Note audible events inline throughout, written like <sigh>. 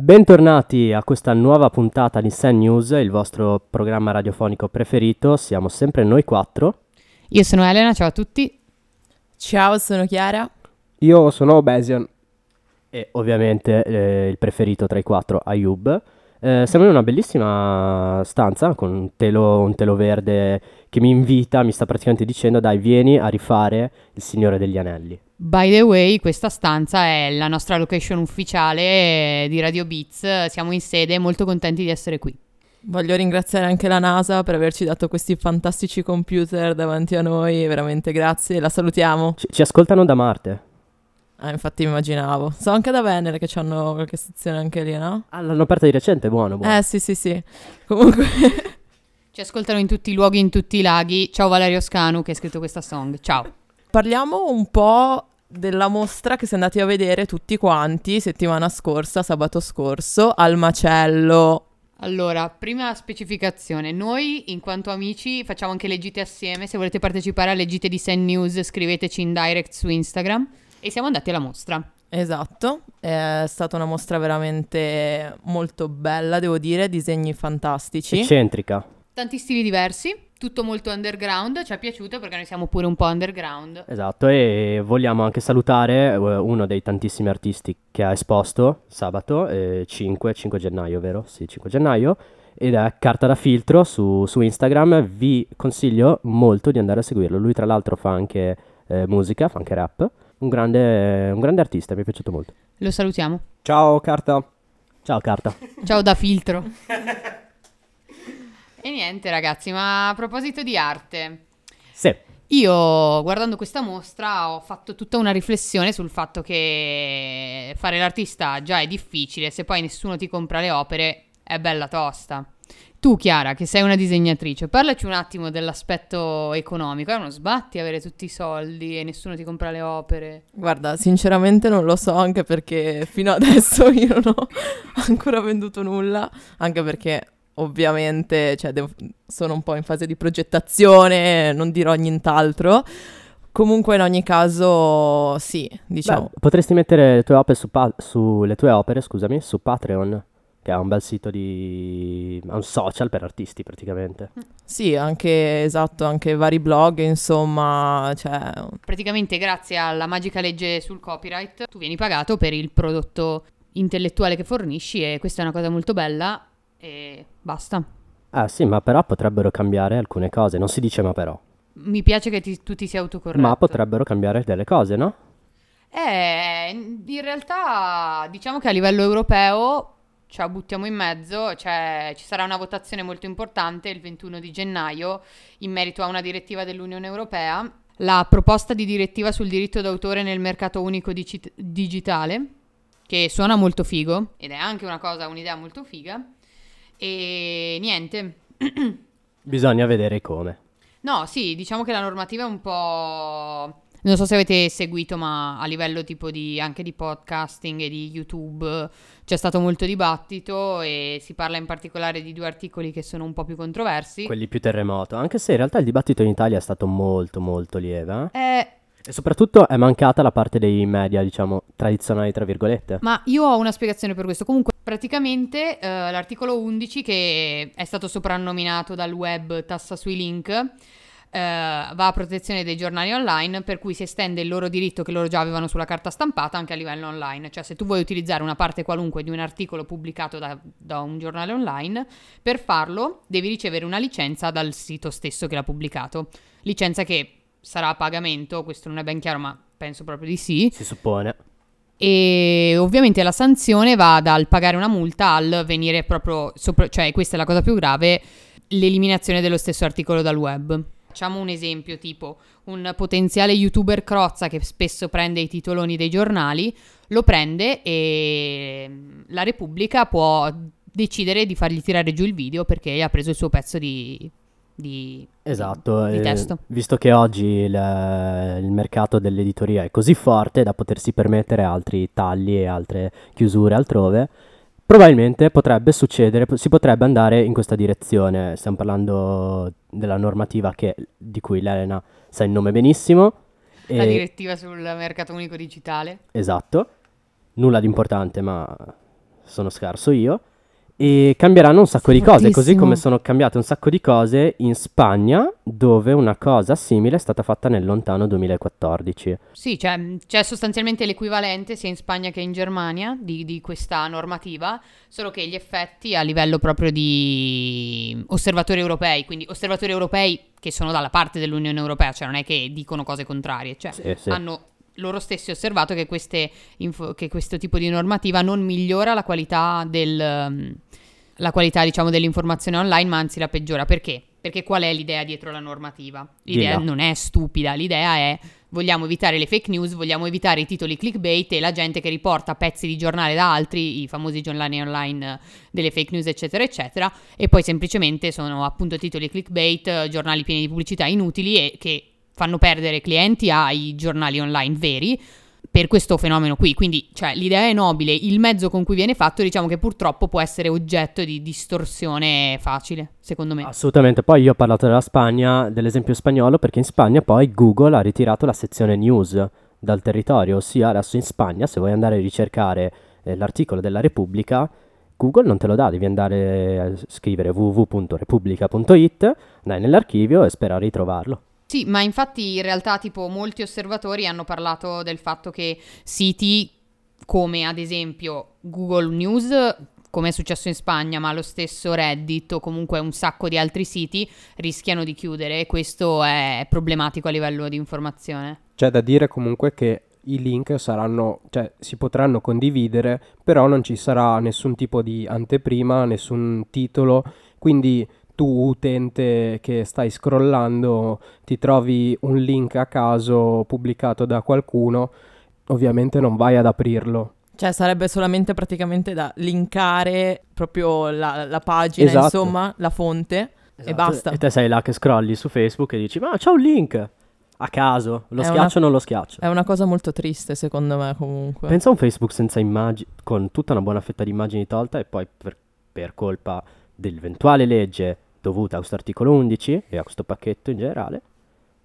Bentornati a questa nuova puntata di Sen News, il vostro programma radiofonico preferito. Siamo sempre noi quattro. Io sono Elena, ciao a tutti. Ciao, sono Chiara. Io sono Obesian. E ovviamente eh, il preferito tra i quattro, Ayub. Eh, siamo in una bellissima stanza con un telo, un telo verde che mi invita, mi sta praticamente dicendo dai vieni a rifare il Signore degli Anelli. By the way, questa stanza è la nostra location ufficiale di Radio Beats, siamo in sede, molto contenti di essere qui. Voglio ringraziare anche la NASA per averci dato questi fantastici computer davanti a noi, veramente grazie, la salutiamo. Ci, ci ascoltano da Marte. Ah, infatti immaginavo. So anche da Venere che hanno qualche sezione anche lì, no? Ah, l'hanno aperta di recente, buono, buono. Eh sì sì sì. Comunque... <laughs> Ci ascoltano in tutti i luoghi, in tutti i laghi. Ciao Valerio Scanu che ha scritto questa song. Ciao. Parliamo un po' della mostra che siamo andati a vedere tutti quanti settimana scorsa, sabato scorso, al Macello. Allora, prima specificazione, noi in quanto amici facciamo anche le gite assieme, se volete partecipare alle gite di Sen News scriveteci in direct su Instagram e siamo andati alla mostra. Esatto, è stata una mostra veramente molto bella, devo dire, disegni fantastici. Eccentrica. Tanti stili diversi, tutto molto underground, ci è piaciuto perché noi siamo pure un po' underground. Esatto, e vogliamo anche salutare eh, uno dei tantissimi artisti che ha esposto sabato, eh, 5, 5 gennaio, vero? Sì, 5 gennaio, ed è Carta da Filtro su, su Instagram, vi consiglio molto di andare a seguirlo, lui tra l'altro fa anche eh, musica, fa anche rap, un grande, un grande artista, mi è piaciuto molto. Lo salutiamo. Ciao Carta. Ciao Carta. Ciao da filtro. <laughs> e niente ragazzi, ma a proposito di arte, Sì, io guardando questa mostra ho fatto tutta una riflessione sul fatto che fare l'artista già è difficile, se poi nessuno ti compra le opere è bella tosta. Tu Chiara, che sei una disegnatrice, parlaci un attimo dell'aspetto economico, è uno sbatti avere tutti i soldi e nessuno ti compra le opere. Guarda, sinceramente non lo so, anche perché fino adesso <laughs> io non ho ancora venduto nulla, anche perché ovviamente cioè, devo- sono un po' in fase di progettazione, non dirò nient'altro. Comunque in ogni caso sì, diciamo. Beh, potresti mettere le tue opere su, pa- su- le tue opere, scusami, su Patreon, che è un bel sito di... è un social per artisti praticamente. Sì, anche esatto, anche vari blog, insomma, cioè Praticamente grazie alla magica legge sul copyright tu vieni pagato per il prodotto intellettuale che fornisci e questa è una cosa molto bella e basta. Ah sì, ma però potrebbero cambiare alcune cose, non si dice ma però, Mi piace che ti- tu ti sia autocorretto. ma potrebbero cambiare delle cose, no? Eh, in realtà diciamo che a livello europeo ci buttiamo in mezzo, cioè ci sarà una votazione molto importante il 21 di gennaio in merito a una direttiva dell'Unione Europea, la proposta di direttiva sul diritto d'autore nel mercato unico dici- digitale, che suona molto figo ed è anche una cosa, un'idea molto figa. E niente, <clears throat> Bisogna vedere come. No, sì, diciamo che la normativa è un po'... Non so se avete seguito, ma a livello tipo di anche di podcasting e di YouTube c'è stato molto dibattito e si parla in particolare di due articoli che sono un po' più controversi. Quelli più terremoto, anche se in realtà il dibattito in Italia è stato molto molto lieve. eh. Eh, E soprattutto è mancata la parte dei media, diciamo, tradizionali, tra virgolette. ma io ho una spiegazione per questo. Comunque, praticamente eh, l'articolo 11, che è stato soprannominato dal web tassa sui link, eh, va a protezione dei giornali online, per cui si estende il loro diritto che loro già avevano sulla carta stampata anche a livello online. Cioè, se tu vuoi utilizzare una parte qualunque di un articolo pubblicato da, da un giornale online, per farlo devi ricevere una licenza dal sito stesso che l'ha pubblicato. Licenza che sarà a pagamento, questo non è ben chiaro, ma penso proprio di sì. Si suppone. E ovviamente la sanzione va dal pagare una multa al venire proprio, sopra- cioè questa è la cosa più grave, l'eliminazione dello stesso articolo dal web. Facciamo un esempio tipo un potenziale youtuber crozza che spesso prende i titoloni dei giornali, lo prende e la Repubblica può decidere di fargli tirare giù il video perché ha preso il suo pezzo di... di Esatto, di eh, testo. visto che oggi il, il mercato dell'editoria è così forte da potersi permettere altri tagli e altre chiusure altrove, probabilmente potrebbe succedere, si potrebbe andare in questa direzione. Stiamo parlando della normativa che- di cui l'Elena sa il nome benissimo. La e- direttiva sul mercato unico digitale. Esatto, nulla di importante, ma sono scarso io. E cambieranno un sacco di cose, così come sono cambiate un sacco di cose in Spagna, dove una cosa simile è stata fatta nel lontano 2014. Sì, cioè, c'è sostanzialmente l'equivalente sia in Spagna che in Germania di, di questa normativa, solo che gli effetti a livello proprio di osservatori europei, quindi osservatori europei che sono dalla parte dell'Unione Europea, cioè non è che dicono cose contrarie, cioè Sì, sì. hanno loro stessi osservato che, queste info- che questo tipo di normativa non migliora la qualità del... um, la qualità, diciamo, dell'informazione online, ma anzi la peggiora. Perché? Perché qual è l'idea dietro la normativa? L'idea Dilla. non è stupida, l'idea è vogliamo evitare le fake news, vogliamo evitare i titoli clickbait e la gente che riporta pezzi di giornale da altri, i famosi giornali online eh, delle fake news, eccetera, eccetera, e poi semplicemente sono appunto titoli clickbait, eh, giornali pieni di pubblicità inutili e che fanno perdere clienti ai giornali online veri per questo fenomeno qui. Quindi, cioè, l'idea è nobile, il mezzo con cui viene fatto, diciamo che purtroppo può essere oggetto di distorsione facile, secondo me. Assolutamente, poi io ho parlato della Spagna, dell'esempio spagnolo, perché in Spagna poi Google ha ritirato la sezione news dal territorio, ossia adesso in Spagna se vuoi andare a ricercare eh, l'articolo della Repubblica, Google non te lo dà, devi andare a scrivere www.repubblica.it, andare nell'archivio e sperare di trovarlo. Sì, ma infatti in realtà tipo molti osservatori hanno parlato del fatto che siti come ad esempio Google News, come è successo in Spagna, ma lo stesso Reddit o comunque un sacco di altri siti rischiano di chiudere e questo è problematico a livello di informazione. C'è da dire comunque che i link saranno, cioè si potranno condividere, però non ci sarà nessun tipo di anteprima, nessun titolo, quindi tu utente che stai scrollando ti trovi un link a caso pubblicato da qualcuno, ovviamente non vai ad aprirlo. Cioè sarebbe solamente praticamente da linkare proprio la, la pagina, Esatto. insomma, la fonte e basta. E te sei là che scrolli su Facebook e dici, ma c'è un link! A caso, lo È schiaccio o non lo schiaccio? È una cosa molto triste secondo me comunque. Pensa a un Facebook senza immagini, con tutta una buona fetta di immagini tolta e poi per, per colpa dell'eventuale legge dovuta a questo articolo 11 e a questo pacchetto in generale,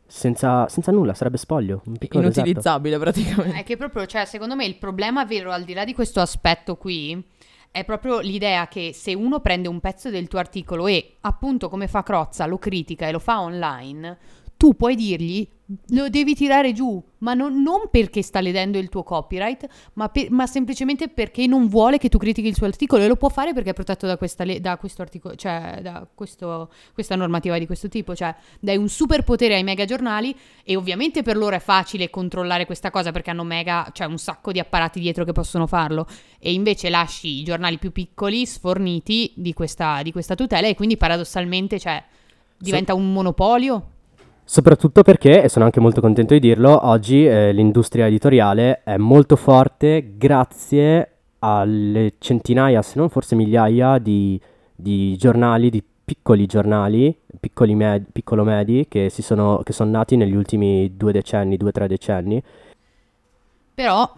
senza, senza nulla, sarebbe spoglio, un piccolo deserto. Inutilizzabile praticamente. È che proprio, cioè, secondo me il problema vero, al di là di questo aspetto qui, è proprio l'idea che se uno prende un pezzo del tuo articolo e, appunto, come fa Crozza, lo critica e lo fa online, tu puoi dirgli lo devi tirare giù, ma non, non perché sta ledendo il tuo copyright, ma, per- ma semplicemente perché non vuole che tu critichi il suo articolo e lo può fare perché è protetto da, questa da questo articolo, cioè da questo- questa normativa di questo tipo, cioè dai un superpotere ai mega giornali e ovviamente per loro è facile controllare questa cosa perché hanno mega, cioè un sacco di apparati dietro che possono farlo e invece lasci i giornali più piccoli sforniti di questa, di questa tutela e quindi paradossalmente cioè, diventa un monopolio. Soprattutto perché, e sono anche molto contento di dirlo, oggi eh, l'industria editoriale è molto forte grazie alle centinaia, se non forse migliaia di, di giornali, di piccoli giornali, piccoli med- piccolo-medi, che, si sono, che sono nati negli ultimi due decenni, due o tre decenni. Però,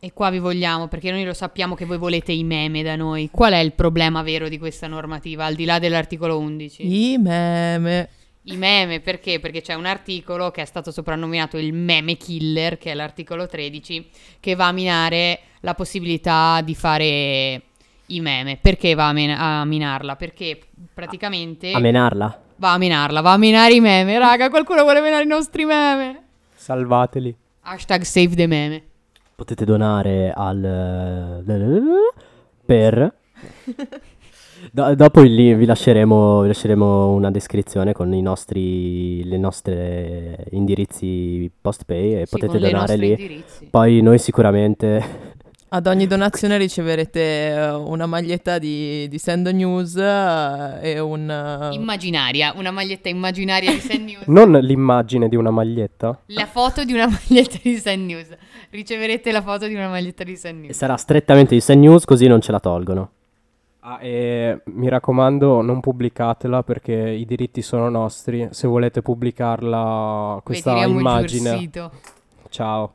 e qua vi vogliamo, perché noi lo sappiamo che voi volete i meme da noi, qual è il problema vero di questa normativa, al di là dell'articolo 11? I meme. I meme, perché? Perché c'è un articolo che è stato soprannominato il meme killer, che è l'articolo 13, che va a minare la possibilità di fare i meme. Perché va a, men- a minarla? Perché praticamente A menarla. va a minarla, va a minare i meme. Raga, qualcuno vuole minare i nostri meme? Salvateli. Hashtag save the meme. Potete donare al... per... <laughs> Do- dopo il link vi lasceremo, vi lasceremo una descrizione con i nostri, le nostre indirizzi post pay e Sì, potete donare lì. indirizzi. Poi noi sicuramente <laughs> Ad ogni donazione riceverete eh, una maglietta di, di Sendo News eh, e un... eh, Immaginaria, una maglietta immaginaria di Send News. <laughs> Non l'immagine di una maglietta. La foto di una <laughs> maglietta di Send News. Riceverete la foto di una maglietta di Send News. sarà strettamente di Sen News così non ce la tolgono. Ah, e mi raccomando, non pubblicatela perché i diritti sono nostri. Se volete pubblicarla, questa immagine. sito. Ciao.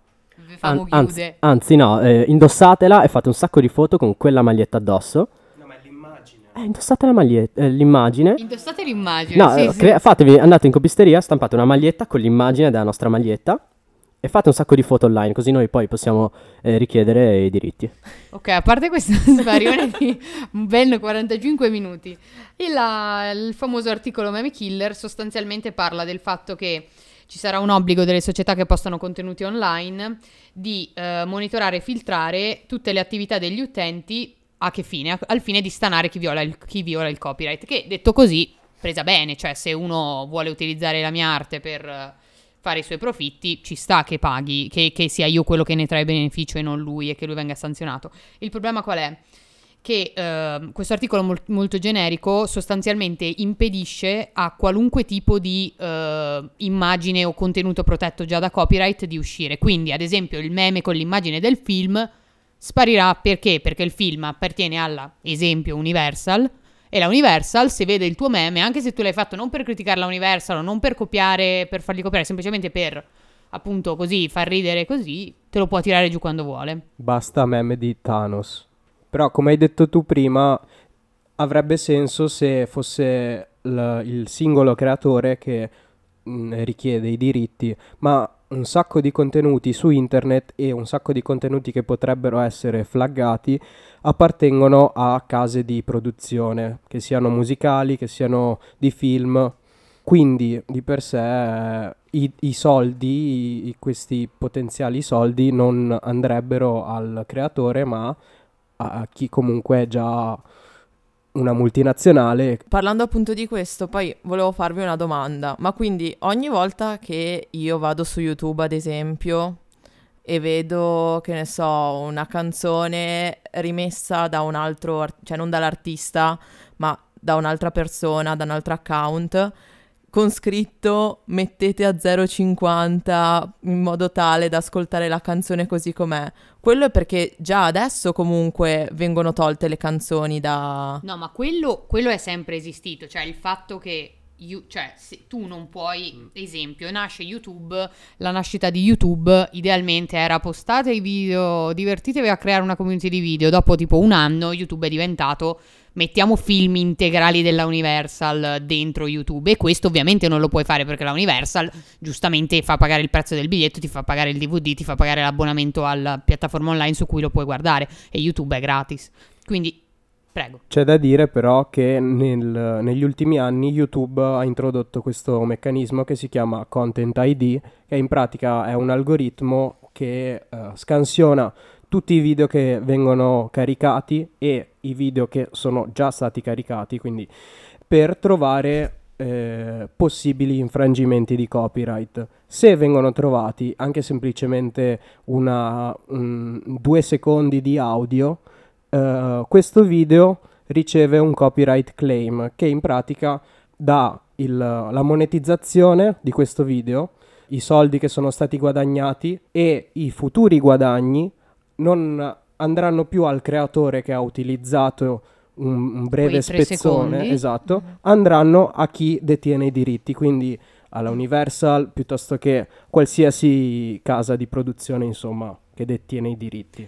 An- anzi, anzi no, eh, indossatela e fate un sacco di foto con quella maglietta addosso. No, ma è l'immagine. Eh, indossate la maglietta, eh, l'immagine. Indossate l'immagine. No, sì, eh, sì. crea- fatevi, andate in copisteria, stampate una maglietta con l'immagine della nostra maglietta e fate un sacco di foto online, così noi poi possiamo eh, richiedere i diritti. <laughs> Ok, a parte questa <laughs> svarione di ben 45 minuti, il, il famoso articolo Meme Killer sostanzialmente parla del fatto che ci sarà un obbligo delle società che postano contenuti online di eh, monitorare e filtrare tutte le attività degli utenti a che fine? Al fine di stanare chi viola il, chi viola il copyright, che detto così, presa bene, cioè se uno vuole utilizzare la mia arte per fare i suoi profitti, ci sta che paghi, che, che sia io quello che ne trae beneficio e non lui e che lui venga sanzionato. Il problema qual è? che eh, questo articolo mol- molto generico sostanzialmente impedisce a qualunque tipo di eh, immagine o contenuto protetto già da copyright di uscire. Quindi, ad esempio, il meme con l'immagine del film sparirà perché? Perché il film appartiene alla, esempio, Universal e la Universal, se vede il tuo meme, anche se tu l'hai fatto non per criticare la Universal o non per copiare, per fargli copiare, semplicemente per appunto così far ridere così, te lo può tirare giù quando vuole. Basta meme di Thanos. Però come hai detto tu prima, avrebbe senso se fosse l- il singolo creatore che richiede i diritti, ma un sacco di contenuti su internet e un sacco di contenuti che potrebbero essere flaggati appartengono a case di produzione, che siano musicali, che siano di film. Quindi di per sé i, i soldi, i, questi potenziali soldi non andrebbero al creatore ma a chi comunque già una multinazionale. Parlando appunto di questo, poi volevo farvi una domanda, ma quindi ogni volta che io vado su YouTube, ad esempio, e vedo, che ne so, una canzone rimessa da un altro, cioè non dall'artista, ma da un'altra persona, da un altro account, con scritto mettete a 0,50 in modo tale da ascoltare la canzone così com'è. Quello è perché già adesso comunque vengono tolte le canzoni da... No, ma quello, quello è sempre esistito, cioè il fatto che You, cioè, se tu non puoi, mm. esempio, nasce YouTube, la nascita di YouTube idealmente era postate i video, divertitevi a creare una community di video, dopo tipo un anno YouTube è diventato mettiamo film integrali della Universal dentro YouTube e questo ovviamente non lo puoi fare perché la Universal giustamente fa pagare il prezzo del biglietto, ti fa pagare il DVD, ti fa pagare l'abbonamento alla piattaforma online su cui lo puoi guardare e YouTube è gratis. Quindi Prego. C'è da dire però che nel, negli ultimi anni YouTube ha introdotto questo meccanismo che si chiama Content ID, che in pratica è un algoritmo che uh, scansiona tutti i video che vengono caricati e i video che sono già stati caricati, quindi per trovare eh, possibili infrangimenti di copyright. Se vengono trovati anche semplicemente una, un, due secondi di audio, eh, questo video riceve un copyright claim che in pratica dà il, la monetizzazione di questo video, i soldi che sono stati guadagnati e i futuri guadagni non andranno più al creatore che ha utilizzato un, un breve spezzone, esatto, mm-hmm. andranno a chi detiene i diritti, quindi alla Universal piuttosto che qualsiasi casa di produzione, insomma, che detiene i diritti.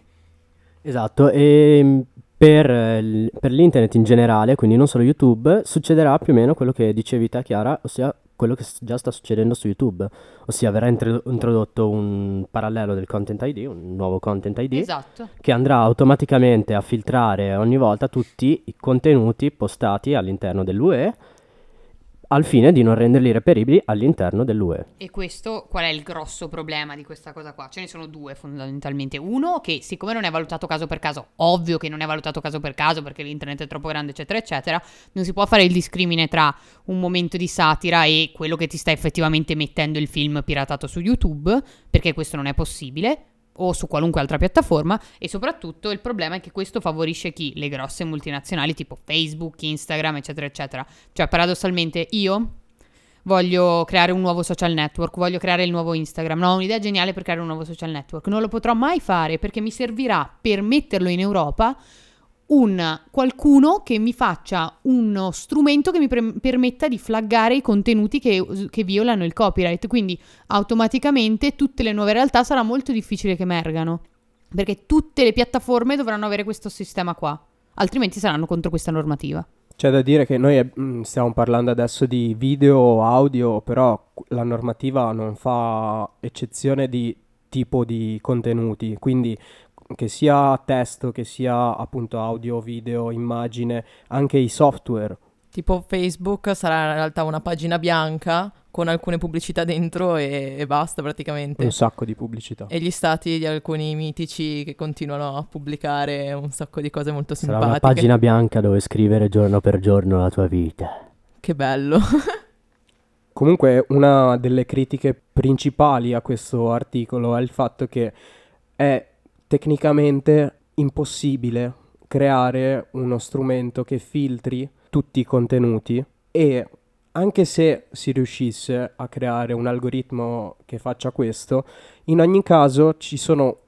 Esatto, e mm, per, per l'internet in generale, quindi non solo YouTube, succederà più o meno quello che dicevi te Chiara, ossia quello che già sta succedendo su YouTube, ossia verrà introdotto un parallelo del Content ID, un nuovo Content ID, esatto. che andrà automaticamente a filtrare ogni volta tutti i contenuti postati all'interno dell'UE al fine di non renderli reperibili all'interno dell'UE. E questo qual è il grosso problema di questa cosa qua? Ce ne sono due fondamentalmente. Uno che siccome non è valutato caso per caso, ovvio che non è valutato caso per caso perché l'internet è troppo grande eccetera eccetera, non si può fare il discrimine tra un momento di satira e quello che ti sta effettivamente mettendo il film piratato su YouTube, perché questo non è possibile o su qualunque altra piattaforma e soprattutto il problema è che questo favorisce chi? Le grosse multinazionali tipo Facebook, Instagram, eccetera, eccetera. Cioè, paradossalmente io voglio creare un nuovo social network, voglio creare il nuovo Instagram, no, ho un'idea geniale per creare un nuovo social network, non lo potrò mai fare perché mi servirà per metterlo in Europa un qualcuno che mi faccia uno strumento che mi pre- permetta di flaggare i contenuti che, che, violano il copyright. Quindi automaticamente tutte le nuove realtà sarà molto difficile che emergano. Perché tutte le piattaforme dovranno avere questo sistema qua. Altrimenti saranno contro questa normativa. C'è da dire che noi mm, stiamo parlando adesso di video, audio, però la normativa non fa eccezione di tipo di contenuti, quindi che sia testo, che sia appunto audio, video, immagine, anche i software. Tipo Facebook sarà in realtà una pagina bianca con alcune pubblicità dentro e, e basta praticamente. Un sacco di pubblicità. E gli stati di alcuni mitici che continuano a pubblicare un sacco di cose molto Sarà simpatiche. una pagina bianca dove scrivere giorno per giorno la tua vita. Che bello. <laughs> Comunque una delle critiche principali a questo articolo è il fatto che è tecnicamente impossibile creare uno strumento che filtri tutti i contenuti e anche se si riuscisse a creare un algoritmo che faccia questo, in ogni caso ci sono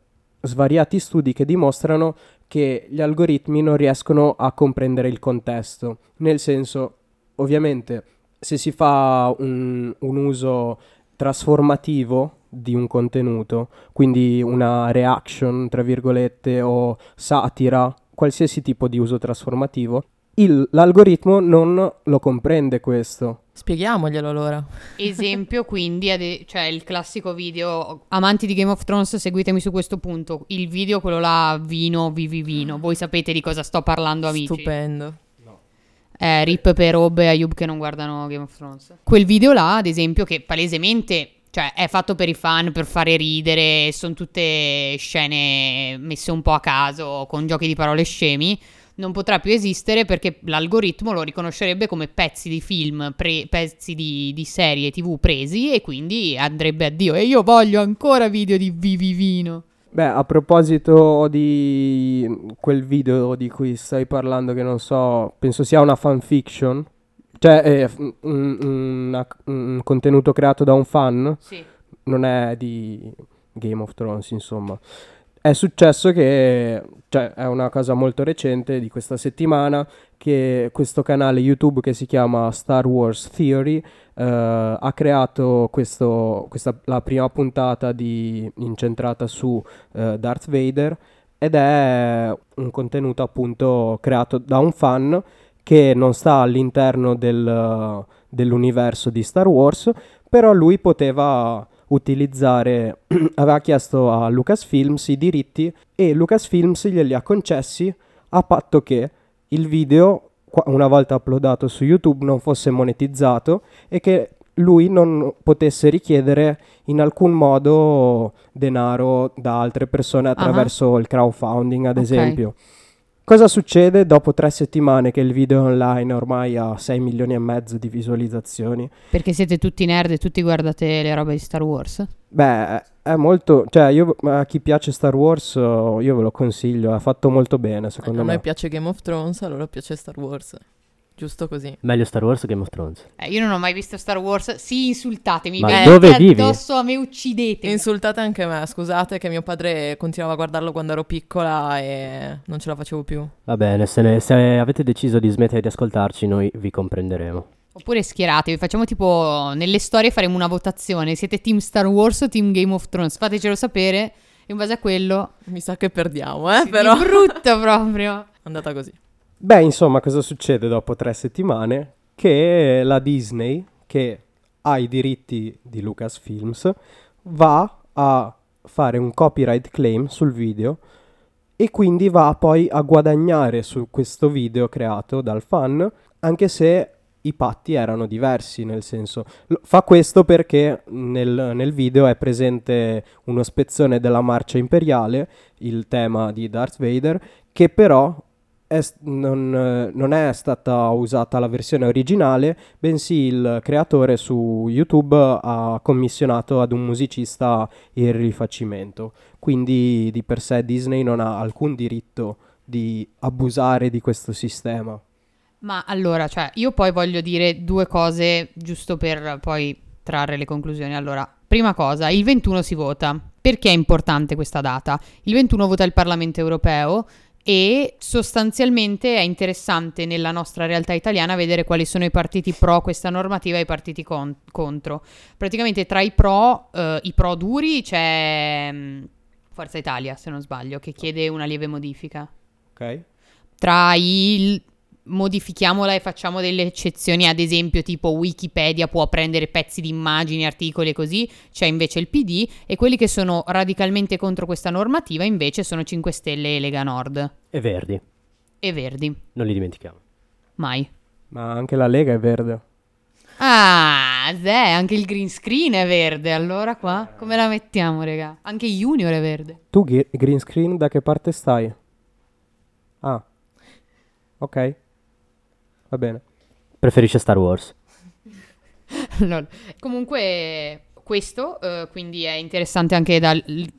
svariati studi che dimostrano che gli algoritmi non riescono a comprendere il contesto, nel senso, ovviamente, se si fa un, un uso trasformativo di un contenuto, quindi una reaction, tra virgolette, o satira, qualsiasi tipo di uso trasformativo, il- l'algoritmo non lo comprende questo. Spieghiamoglielo allora. Esempio quindi, ade- cioè il classico video, amanti di Game of Thrones, seguitemi su questo punto, il video quello là, vino, vivi vino, voi sapete di cosa sto parlando amici. Stupendo. Eh, rip per Rob e Ayub che non guardano Game of Thrones. Quel video là, ad esempio, che palesemente cioè, è fatto per i fan, per fare ridere, sono tutte scene messe un po' a caso, con giochi di parole scemi, non potrà più esistere perché l'algoritmo lo riconoscerebbe come pezzi di film, pre- pezzi di, di serie tv presi e quindi andrebbe a Dio. E io voglio ancora video di Vivi Vino. Beh, a proposito di quel video di cui stai parlando, che non so, penso sia una fanfiction, cioè è un, una- un contenuto creato da un fan, Sì. non è di Game of Thrones, insomma. È successo che, cioè, è una cosa molto recente di questa settimana, che questo canale YouTube che si chiama Star Wars Theory eh, ha creato questo, questa, la prima puntata di, incentrata su eh, Darth Vader ed è un contenuto appunto creato da un fan che non sta all'interno del- dell'universo di Star Wars, però lui poteva utilizzare, <clears throat> aveva chiesto a Lucasfilms i diritti e Lucasfilms glieli ha concessi a patto che il video, una volta uploadato su YouTube, non fosse monetizzato e che lui non potesse richiedere in alcun modo denaro da altre persone attraverso il crowdfunding, ad Ok. esempio. Cosa succede dopo tre settimane che il video online ormai ha 6 milioni e mezzo di visualizzazioni? Perché siete tutti nerd e tutti guardate le robe di Star Wars? Beh, è molto, cioè io a chi piace Star Wars io ve lo consiglio, è fatto molto bene secondo a me. noi piace Game of Thrones, allora piace Star Wars. Giusto così. Meglio Star Wars che Game of Thrones. Eh, io non ho mai visto Star Wars. Sì, insultatemi. Ma dove vivi? addosso a me uccidete. Insultate anche me, scusate che mio padre continuava a guardarlo quando ero piccola e non ce la facevo più. Va bene, se, ne- se avete deciso di smettere di ascoltarci, noi vi comprenderemo. Oppure schieratevi. Facciamo tipo nelle storie faremo una votazione. Siete team Star Wars o team Game of Thrones? Fatecelo sapere. E in base a quello. Mi sa che perdiamo, eh, Sì, però. Di brutto proprio. È andata così. Beh, insomma, cosa succede dopo tre settimane? Che la Disney, che ha i diritti di Lucasfilms, va a fare un copyright claim sul video e quindi va poi a guadagnare su questo video creato dal fan, anche se i patti erano diversi, nel senso fa questo perché nel, nel video è presente uno spezzone della marcia imperiale, il tema di Darth Vader, che però è non, non è stata usata la versione originale, bensì il creatore su YouTube ha commissionato ad un musicista il rifacimento. Quindi di per sé Disney non ha alcun diritto di abusare di questo sistema. Ma allora, cioè, io poi voglio dire due cose giusto per poi trarre le conclusioni. Allora, prima cosa, il 21 si vota. Perché è importante questa data? Il 21 vota il Parlamento europeo e sostanzialmente è interessante nella nostra realtà italiana vedere quali sono i partiti pro questa normativa e i partiti con- contro. Praticamente tra i pro, eh, i pro duri c'è mm, Forza Italia, se non sbaglio, che chiede una lieve modifica Ok? tra i modifichiamola e facciamo delle eccezioni, ad esempio tipo Wikipedia può prendere pezzi di immagini, articoli e così, c'è invece il PD e quelli che sono radicalmente contro questa normativa invece sono 5 Stelle e Lega Nord E Verdi, e Verdi, non li dimentichiamo. mai. Ma anche la Lega è verde. Ah, Zè, anche il green screen è verde, allora qua come la mettiamo, raga? Anche Junior è verde. Tu green screen da che parte stai? Ah. Ok. Va bene. Preferisce Star Wars. <laughs> Lol. Comunque questo eh, quindi è interessante anche da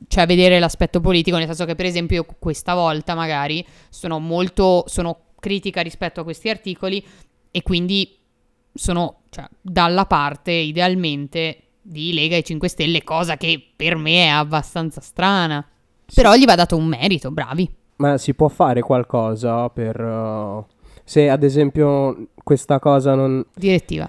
cioè vedere l'aspetto politico, nel senso che per esempio io questa volta magari sono molto sono critica rispetto a questi articoli e quindi sono cioè, dalla parte idealmente di Lega e 5 Stelle, cosa che per me è abbastanza strana. Però gli va dato un merito, bravi. Ma si può fare qualcosa per... uh, se ad esempio questa cosa non, Direttiva.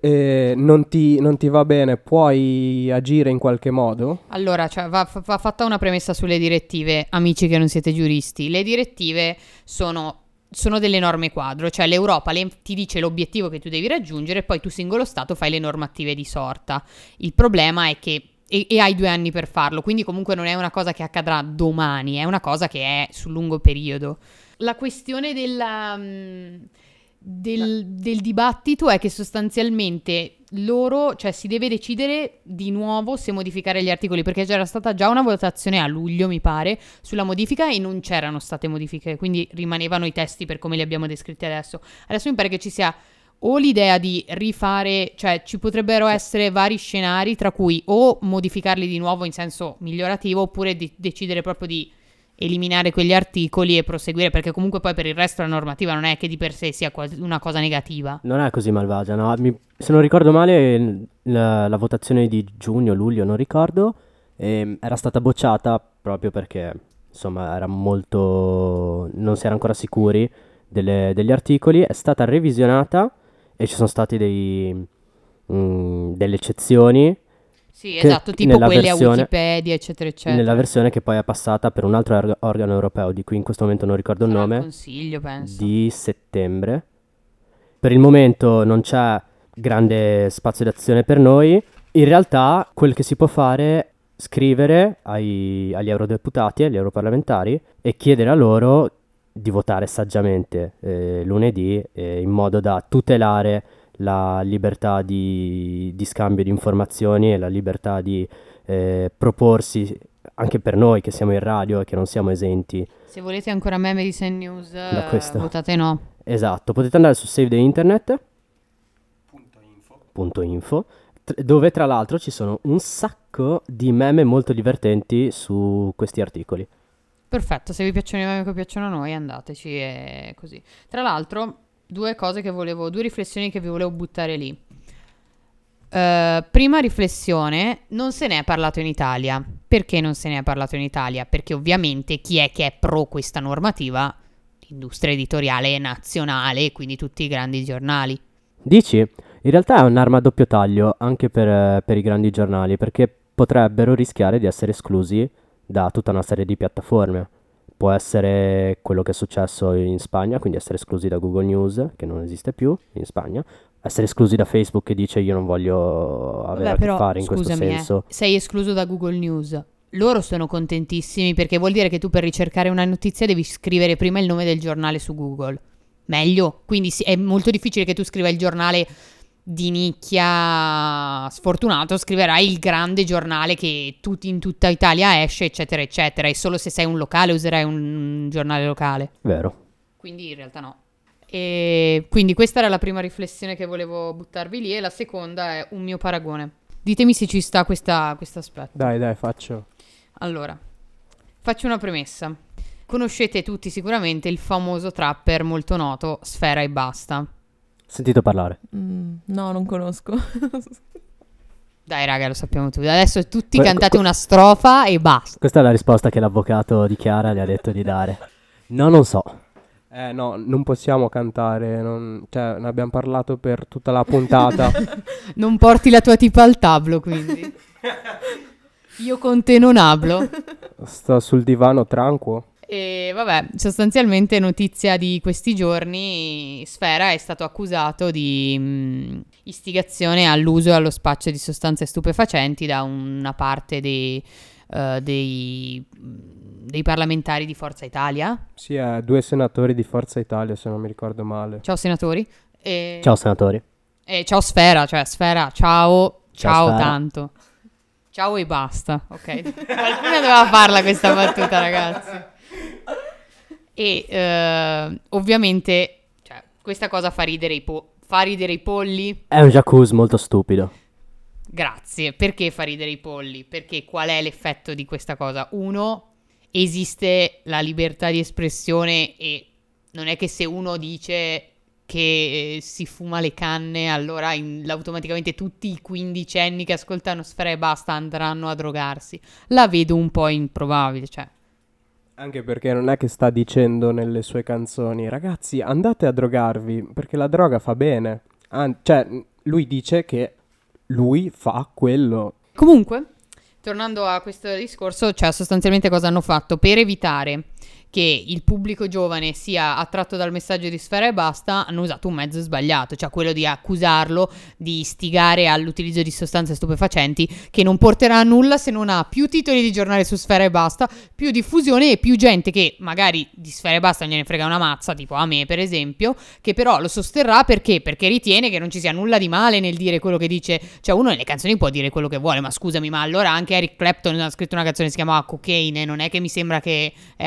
eh, non, ti, non ti va bene, puoi agire in qualche modo? Allora, cioè, va, va fatta una premessa sulle direttive, amici che non siete giuristi. Le direttive sono, sono delle norme quadro, cioè l'Europa le- ti dice l'obiettivo che tu devi raggiungere e poi tu singolo Stato fai le normative di sorta. Il problema è che... E, e hai due anni per farlo, quindi comunque non è una cosa che accadrà domani, è una cosa che è sul lungo periodo. La questione della, mm, del, del dibattito è che sostanzialmente loro, cioè si deve decidere di nuovo se modificare gli articoli, perché c'era stata già una votazione a luglio, mi pare, sulla modifica e non c'erano state modifiche, quindi rimanevano i testi per come li abbiamo descritti adesso. Adesso mi pare che ci sia o l'idea di rifare, cioè ci potrebbero essere vari scenari, tra cui o modificarli di nuovo in senso migliorativo, oppure di- decidere proprio di eliminare quegli articoli e proseguire, perché comunque poi per il resto la normativa non è che di per sé sia una cosa negativa. Non è così malvagia, no? Mi- se non ricordo male, la, la votazione di giugno, luglio, non ricordo, ehm, era stata bocciata proprio perché, insomma, era molto... non si era ancora sicuri delle- degli articoli. È stata revisionata e ci sono stati dei, mm, delle eccezioni Sì, esatto, tipo quelle versione- a Wikipedia, eccetera, eccetera. nella versione che poi è passata per un altro org- organo europeo, di cui in questo momento non ricordo il Sarà nome. Consiglio, penso. di settembre. Per il momento non c'è grande spazio d'azione per noi. In realtà quel che si può fare è scrivere ai- agli eurodeputati, agli europarlamentari e chiedere a loro di votare saggiamente eh, lunedì eh, in modo da tutelare la libertà di, di scambio di informazioni e la libertà di eh, proporsi anche per noi che siamo in radio e che non siamo esenti Se volete ancora me Medicine News, eh, votate no. Esatto, potete andare su Save the Internet. Punto info, dove tra l'altro ci sono un sacco di meme molto divertenti su questi articoli. Perfetto, se vi piacciono i meme che piacciono a noi, andateci e così. Tra l'altro, due cose che volevo, due riflessioni che vi volevo buttare lì. Eh, prima riflessione, non se ne è parlato in Italia. Perché non se ne è parlato in Italia? Perché ovviamente chi è che è pro questa normativa? L'industria editoriale nazionale, quindi tutti i grandi giornali. Dici? In realtà è un'arma a doppio taglio anche per, eh, per i grandi giornali perché potrebbero rischiare di essere esclusi da tutta una serie di piattaforme. Può essere quello che è successo in Spagna, quindi essere esclusi da Google News, che non esiste più in Spagna, essere esclusi da Facebook che dice io non voglio avere Vabbè, a che però, fare in questo scusami, eh, senso. sei escluso da Google News. Loro sono contentissimi perché vuol dire che tu per ricercare una notizia devi scrivere prima il nome del giornale su Google. Meglio. Quindi sì, è molto difficile che tu scriva il giornale di nicchia sfortunato, scriverai il grande giornale che tut- in tutta Italia esce, eccetera, eccetera. E solo se sei un locale userai un giornale locale. Vero. Quindi in realtà no. E quindi questa era la prima riflessione che volevo buttarvi lì e la seconda è un mio paragone. Ditemi se ci sta questa, questo aspetto. Dai, dai, faccio. Allora, faccio una premessa. Conoscete tutti sicuramente il famoso trapper molto noto Sfera e Basta. Sentito parlare. Mm, no, non conosco. <laughs> Dai raga, lo sappiamo tutti. Adesso tutti Que- cantate que- una strofa e basta. Questa è la risposta che l'avvocato di Chiara le ha detto di dare. No, non so. Eh no, non possiamo cantare, non- cioè ne abbiamo parlato per tutta la puntata. <laughs> Non porti la tua tipa al tablo, quindi. <laughs> Io con te non hablo. Sto sul divano tranquillo. E vabbè, sostanzialmente notizia di questi giorni, Sfera è stato accusato di mh, istigazione all'uso e allo spaccio di sostanze stupefacenti da una parte dei, uh, dei, dei parlamentari di Forza Italia. Sì, eh, due senatori di Forza Italia, se non mi ricordo male. Ciao senatori. E... Ciao senatori. E ciao Sfera, cioè Sfera, ciao, ciao, Ciao, Sfera. tanto. Ciao e basta, ok. <laughs> Qualcuno doveva farla questa battuta, ragazzi. E eh, ovviamente, cioè, questa cosa fa ridere i, po- fa ridere i polli. È un jacuzzi molto stupido. Grazie. Perché fa ridere i polli? Perché qual è l'effetto di questa cosa? Uno, esiste la libertà di espressione e non è che se uno dice che eh, si fuma le canne, allora in- automaticamente tutti i quindicenni che ascoltano Sfera e basta andranno a drogarsi. La vedo un po' improbabile, cioè. Anche perché non è che sta dicendo nelle sue canzoni, ragazzi, andate a drogarvi perché la droga fa bene. An- cioè, lui dice che lui fa quello. Comunque, tornando a questo discorso, cioè sostanzialmente cosa hanno fatto? Per evitare che il pubblico giovane sia attratto dal messaggio di Sfera e basta, hanno usato un mezzo sbagliato, cioè quello di accusarlo di istigare all'utilizzo di sostanze stupefacenti che non porterà a nulla se non ha più titoli di giornale su Sfera e basta, più diffusione e più gente che magari di Sfera e basta gliene frega una mazza, tipo a me per esempio, che però lo sosterrà perché? Perché ritiene che non ci sia nulla di male nel dire quello che dice, cioè uno nelle canzoni può dire quello che vuole, ma scusami, ma allora anche Eric Clapton ha scritto una canzone che si chiamava Cocaine, non è che mi sembra che è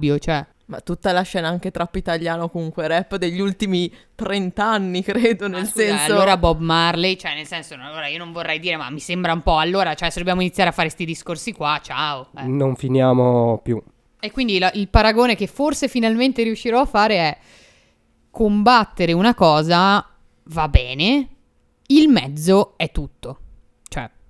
argabbio, cioè... Ma tutta la scena anche trap italiano comunque rap degli ultimi 30 anni, <laughs> credo, nel scusa, senso... Allora Bob Marley, cioè nel senso, allora io non vorrei dire, ma mi sembra un po', allora, cioè se dobbiamo iniziare a fare questi discorsi qua, ciao. eh. Non finiamo più. E quindi la- il paragone che forse finalmente riuscirò a fare è combattere una cosa va bene, il mezzo è tutto.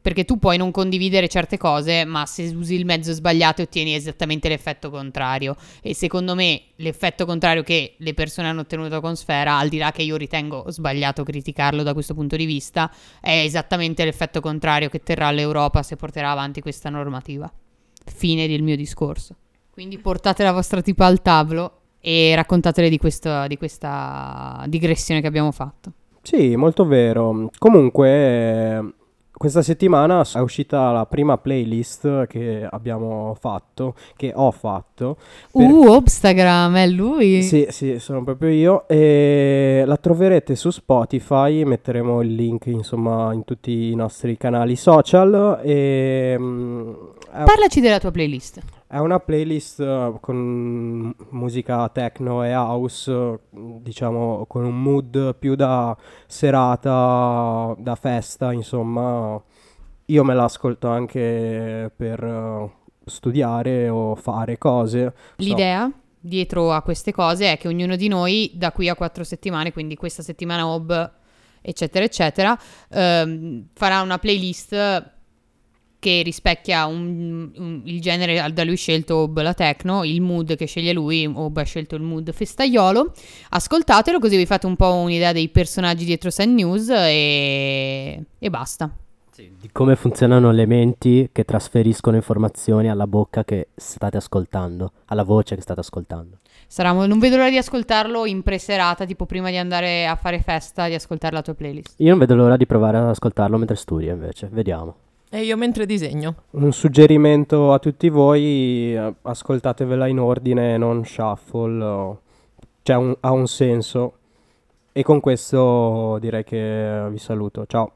Perché tu puoi non condividere certe cose, ma se usi il mezzo sbagliato ottieni esattamente l'effetto contrario. E secondo me l'effetto contrario che le persone hanno ottenuto con Sfera, al di là che io ritengo sbagliato criticarlo da questo punto di vista, è esattamente l'effetto contrario che terrà l'Europa se porterà avanti questa normativa. Fine del mio discorso. Quindi portate la vostra tipa al tavolo e raccontatele di, questo- di questa digressione che abbiamo fatto. Sì, molto vero. Comunque, questa settimana è uscita la prima playlist che abbiamo fatto, che ho fatto. Per- Uh, Instagram, è lui. Sì, sì, sono proprio io. E la troverete su Spotify. Metteremo il link, insomma, in tutti i nostri canali social. E, mm, Parlaci della tua playlist. È una playlist eh, con musica techno e house, diciamo, con un mood più da serata, da festa, insomma. Io me l'ascolto anche per eh, studiare o fare cose. So- L'idea dietro a queste cose è che ognuno di noi da qui a quattro settimane, quindi questa settimana Hob, eccetera, eccetera, ehm, farà una playlist che rispecchia un- un- il genere da lui scelto la techno, il mood che sceglie lui, Hob ha scelto il mood festaiolo. Ascoltatelo così vi fate un po' un'idea dei personaggi dietro Sand News e, e basta. Di come funzionano le menti che trasferiscono informazioni alla bocca che state ascoltando, alla voce che state ascoltando. Sarà, non vedo l'ora di ascoltarlo in preserata, tipo prima di andare a fare festa, di ascoltare la tua playlist. Io non vedo l'ora di provare ad ascoltarlo mentre studio invece, vediamo. E io mentre disegno. Un suggerimento a tutti voi, eh, ascoltatevela in ordine, non shuffle, cioè un- ha un senso. E con questo direi che vi saluto, ciao.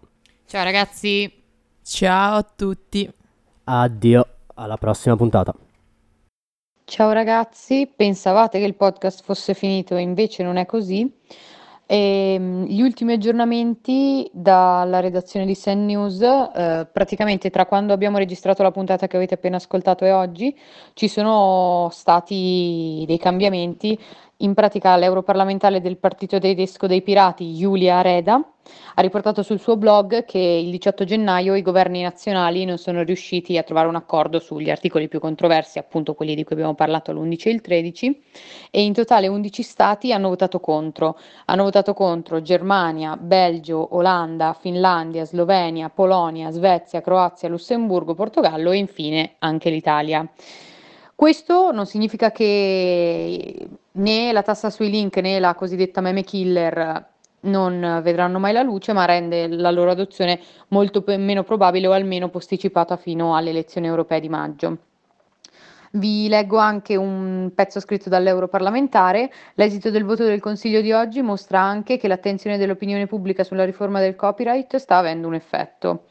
Ciao ragazzi! Ciao a tutti. Addio, alla prossima puntata. Ciao ragazzi, pensavate che il podcast fosse finito, invece non è così. Ehm, gli ultimi aggiornamenti dalla redazione di Sen News, eh, praticamente tra quando abbiamo registrato la puntata che avete appena ascoltato e oggi, ci sono stati dei cambiamenti. In pratica l'europarlamentare del partito tedesco dei pirati, Giulia Reda, ha riportato sul suo blog che il 18 gennaio i governi nazionali non sono riusciti a trovare un accordo sugli articoli più controversi, appunto quelli di cui abbiamo parlato l'11 e il 13, e in totale 11 stati hanno votato contro. Hanno votato contro Germania, Belgio, Olanda, Finlandia, Slovenia, Polonia, Svezia, Croazia, Lussemburgo, Portogallo e infine anche l'Italia. Questo non significa che né la tassa sui link né la cosiddetta meme killer non vedranno mai la luce, ma rende la loro adozione molto pe- meno probabile o almeno posticipata fino alle elezioni europee di maggio. Vi leggo anche un pezzo scritto dall'europarlamentare. L'esito del voto del Consiglio di oggi mostra anche che l'attenzione dell'opinione pubblica sulla riforma del copyright sta avendo un effetto.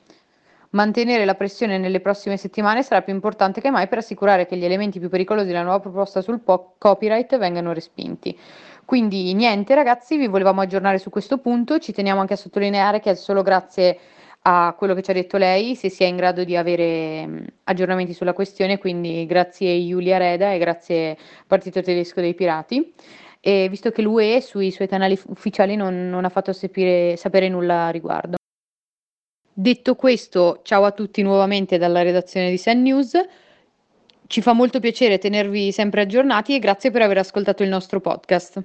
Mantenere la pressione nelle prossime settimane sarà più importante che mai per assicurare che gli elementi più pericolosi della nuova proposta sul po- copyright vengano respinti. Quindi niente ragazzi, vi volevamo aggiornare su questo punto, ci teniamo anche a sottolineare che è solo grazie a quello che ci ha detto lei, se si è in grado di avere aggiornamenti sulla questione, quindi grazie Giulia Reda e grazie Partito Tedesco dei Pirati. E visto che l'UE sui suoi canali ufficiali non, non ha fatto sapere, sapere nulla a riguardo. Detto questo, ciao a tutti nuovamente dalla redazione di Sen News. Ci fa molto piacere tenervi sempre aggiornati e grazie per aver ascoltato il nostro podcast.